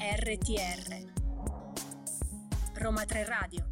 RTR Roma 3 Radio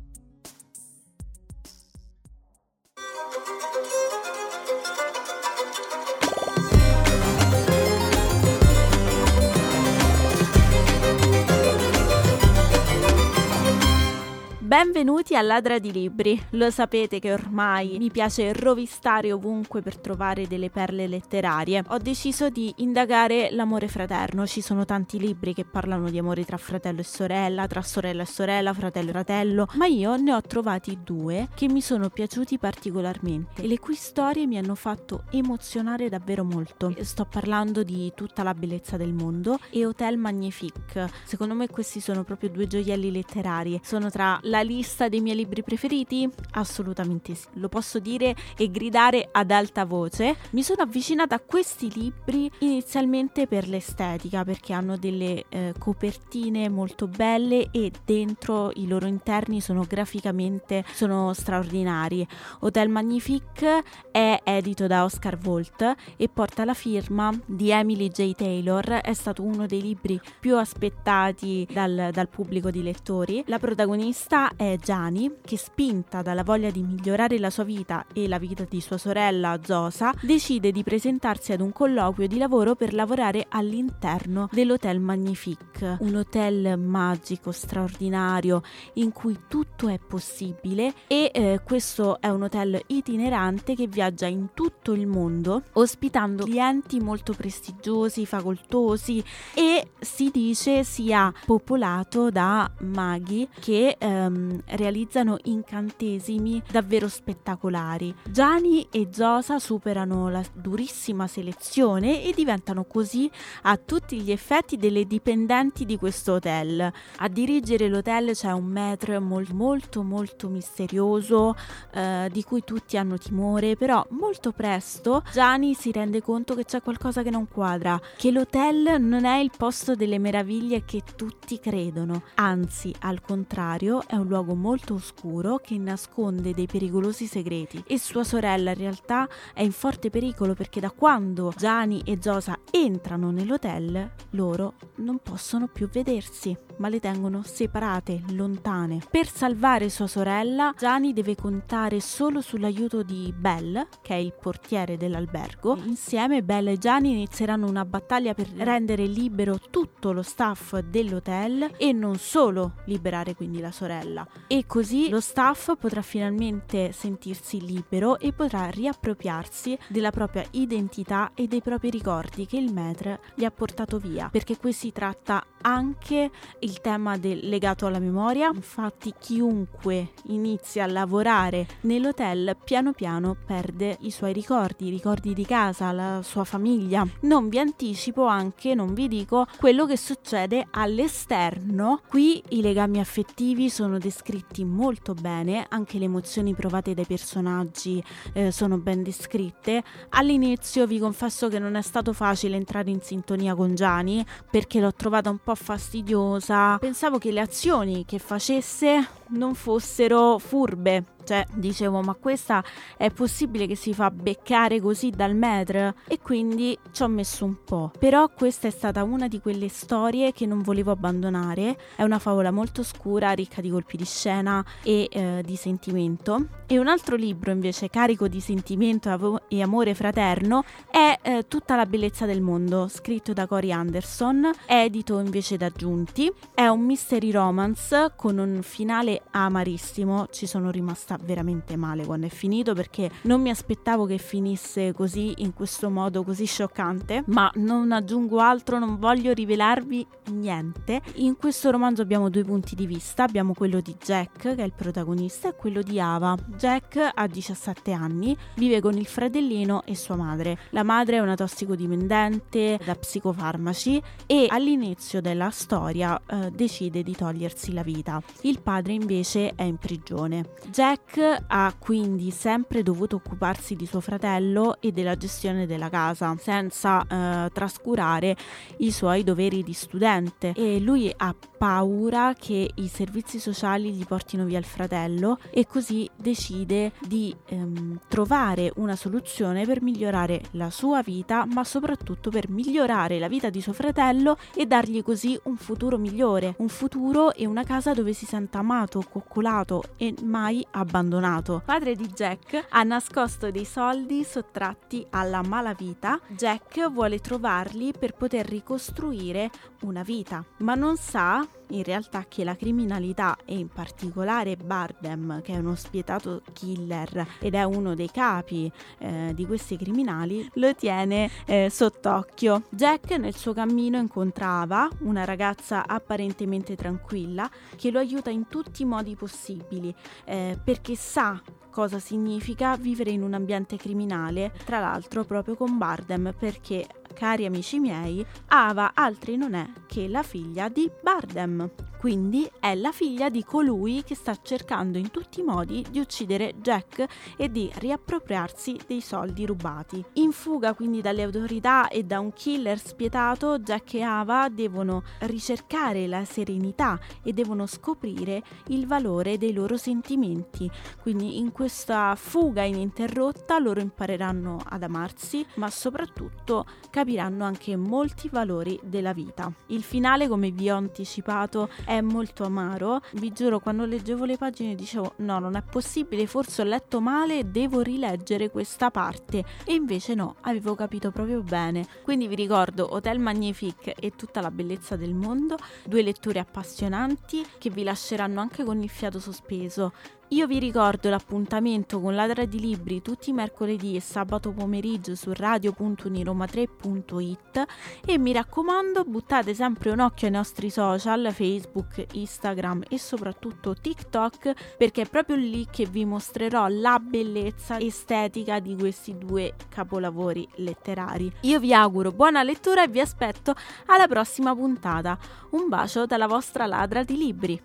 Benvenuti a Ladra di Libri. Lo sapete che ormai mi piace rovistare ovunque per trovare delle perle letterarie. Ho deciso di indagare l'amore fraterno. Ci sono tanti libri che parlano di amore tra fratello e sorella, tra sorella e sorella, fratello e fratello, ma io ne ho trovati due che mi sono piaciuti particolarmente e le cui storie mi hanno fatto emozionare davvero molto. Sto parlando di Tutta la bellezza del mondo e Hotel Magnifique. Secondo me questi sono proprio due gioielli letterari. Sono tra la la lista dei miei libri preferiti? Assolutamente sì, lo posso dire e gridare ad alta voce. Mi sono avvicinata a questi libri inizialmente per l'estetica, perché hanno delle eh, copertine molto belle e dentro i loro interni sono graficamente sono straordinari. Hotel Magnifique è edito da Oscar Volt e porta la firma di Emily J. Taylor, è stato uno dei libri più aspettati dal, dal pubblico di lettori. La protagonista è Gianni che spinta dalla voglia di migliorare la sua vita e la vita di sua sorella Zosa decide di presentarsi ad un colloquio di lavoro per lavorare all'interno dell'Hotel Magnifique, un hotel magico, straordinario in cui tutto è possibile e eh, questo è un hotel itinerante che viaggia in tutto il mondo ospitando clienti molto prestigiosi, facoltosi e si dice sia popolato da maghi che ehm, Ehm, realizzano incantesimi davvero spettacolari. Gianni e Zosa superano la durissima selezione e diventano così a tutti gli effetti delle dipendenti di questo hotel. A dirigere l'hotel c'è un maître molto molto molto misterioso eh, di cui tutti hanno timore, però molto presto Gianni si rende conto che c'è qualcosa che non quadra, che l'hotel non è il posto delle meraviglie che tutti credono, anzi al contrario è un luogo molto oscuro che nasconde dei pericolosi segreti e sua sorella in realtà è in forte pericolo perché da quando Gianni e Zosa entrano nell'hotel loro non possono più vedersi ma le tengono separate, lontane. Per salvare sua sorella Gianni deve contare solo sull'aiuto di Belle, che è il portiere dell'albergo. Insieme Belle e Gianni inizieranno una battaglia per rendere libero tutto lo staff dell'hotel e non solo liberare quindi la sorella scuola e così lo staff potrà finalmente sentirsi libero e potrà riappropriarsi della propria identità e dei propri ricordi che il maître gli ha portato via, perché qui si tratta anche il tema del, legato alla memoria, infatti chiunque inizia a lavorare nell'hotel piano piano perde i suoi ricordi, i ricordi di casa, la sua famiglia. Non vi anticipo anche, non vi dico quello che succede all'esterno. Qui i legami affettivi sono descritti molto bene, anche le emozioni provate dai personaggi eh, sono ben descritte. All'inizio vi confesso che non è stato facile entrare in sintonia con Gianni perché l'ho trovata un po' fastidiosa. Pensavo che le azioni che facesse non fossero furbe cioè, dicevo, ma questa è possibile che si fa beccare così dal metro? E quindi ci ho messo un po'. Però questa è stata una di quelle storie che non volevo abbandonare. È una favola molto scura, ricca di colpi di scena e eh, di sentimento. E un altro libro invece carico di sentimento e amore fraterno è eh, Tutta la bellezza del mondo, scritto da Cory Anderson, edito invece da Giunti. È un mystery romance con un finale amarissimo, ci sono rimasta veramente male quando è finito perché non mi aspettavo che finisse così in questo modo così scioccante, ma non aggiungo altro, non voglio rivelarvi niente. In questo romanzo abbiamo due punti di vista, abbiamo quello di Jack che è il protagonista e quello di Ava. Jack ha 17 anni, vive con il fratellino e sua madre. La madre è una tossicodipendente da psicofarmaci e all'inizio della storia eh, decide di togliersi la vita. Il padre invece è in prigione. Jack ha quindi sempre dovuto occuparsi di suo fratello e della gestione della casa, senza eh, trascurare i suoi doveri di studente e lui ha paura che i servizi sociali gli portino via il fratello e così decide di ehm, trovare una soluzione per migliorare la sua vita, ma soprattutto per migliorare la vita di suo fratello e dargli così un futuro migliore, un futuro e una casa dove si senta amato, coccolato e mai abbandonato. Padre di Jack ha nascosto dei soldi sottratti alla malavita. Jack vuole trovarli per poter ricostruire una vita, ma non sa in realtà che la criminalità e in particolare Bardem, che è uno spietato killer ed è uno dei capi eh, di questi criminali, lo tiene eh, sott'occhio. Jack nel suo cammino incontrava una ragazza apparentemente tranquilla che lo aiuta in tutti i modi possibili eh, perché sa cosa significa vivere in un ambiente criminale, tra l'altro proprio con Bardem perché cari amici miei, Ava altri non è che la figlia di Bardem. Quindi è la figlia di colui che sta cercando in tutti i modi di uccidere Jack e di riappropriarsi dei soldi rubati. In fuga quindi dalle autorità e da un killer spietato, Jack e Ava devono ricercare la serenità e devono scoprire il valore dei loro sentimenti. Quindi in questa fuga ininterrotta loro impareranno ad amarsi, ma soprattutto capiranno anche molti valori della vita. Il finale, come vi ho anticipato, è molto amaro. Vi giuro, quando leggevo le pagine dicevo no, non è possibile, forse ho letto male, devo rileggere questa parte. E invece no, avevo capito proprio bene. Quindi vi ricordo Hotel Magnifique e tutta la bellezza del mondo, due letture appassionanti che vi lasceranno anche con il fiato sospeso. Io vi ricordo l'appuntamento con Ladra di Libri tutti i mercoledì e sabato pomeriggio su radio.uniroma3.it e mi raccomando buttate sempre un occhio ai nostri social Facebook, Instagram e soprattutto TikTok perché è proprio lì che vi mostrerò la bellezza estetica di questi due capolavori letterari. Io vi auguro buona lettura e vi aspetto alla prossima puntata. Un bacio dalla vostra Ladra di Libri.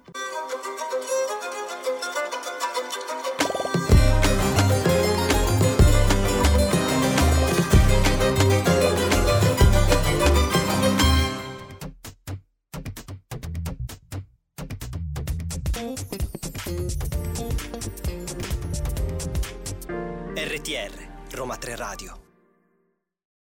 RTR Roma 3 Radio